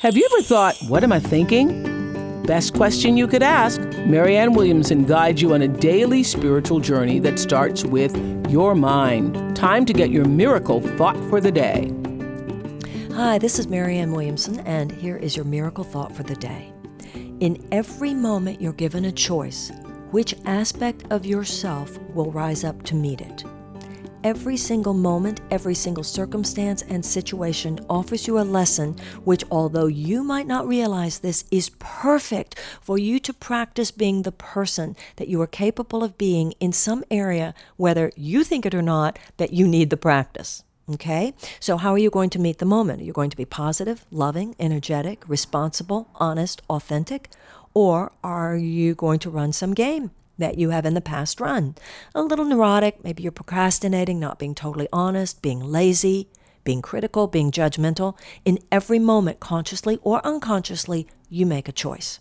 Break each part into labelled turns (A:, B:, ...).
A: Have you ever thought, what am I thinking? Best question you could ask. Marianne Williamson guides you on a daily spiritual journey that starts with your mind. Time to get your miracle thought for the day.
B: Hi, this is Marianne Williamson, and here is your miracle thought for the day. In every moment, you're given a choice which aspect of yourself will rise up to meet it. Every single moment, every single circumstance and situation offers you a lesson which, although you might not realize this, is perfect for you to practice being the person that you are capable of being in some area, whether you think it or not, that you need the practice. Okay? So, how are you going to meet the moment? Are you going to be positive, loving, energetic, responsible, honest, authentic? Or are you going to run some game? That you have in the past run. A little neurotic, maybe you're procrastinating, not being totally honest, being lazy, being critical, being judgmental. In every moment, consciously or unconsciously, you make a choice.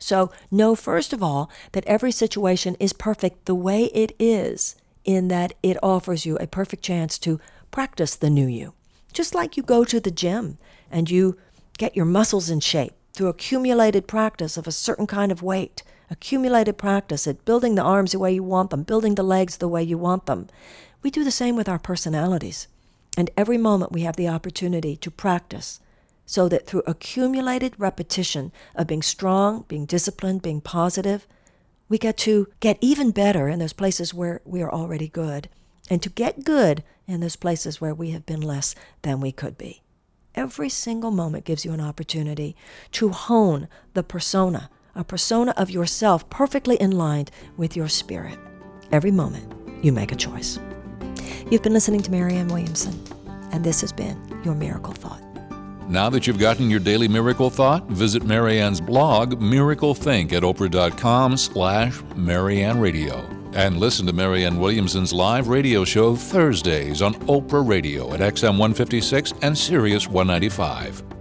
B: So, know first of all that every situation is perfect the way it is, in that it offers you a perfect chance to practice the new you. Just like you go to the gym and you get your muscles in shape through accumulated practice of a certain kind of weight accumulated practice at building the arms the way you want them, building the legs the way you want them. We do the same with our personalities. And every moment we have the opportunity to practice so that through accumulated repetition of being strong, being disciplined, being positive, we get to get even better in those places where we are already good and to get good in those places where we have been less than we could be. Every single moment gives you an opportunity to hone the persona a persona of yourself perfectly in line with your spirit. Every moment, you make a choice. You've been listening to Marianne Williamson, and this has been your Miracle Thought.
C: Now that you've gotten your daily miracle thought, visit Marianne's blog, Miracle Think, at oprah.com slash Marianne Radio. And listen to Marianne Williamson's live radio show Thursdays on Oprah Radio at XM 156 and Sirius 195.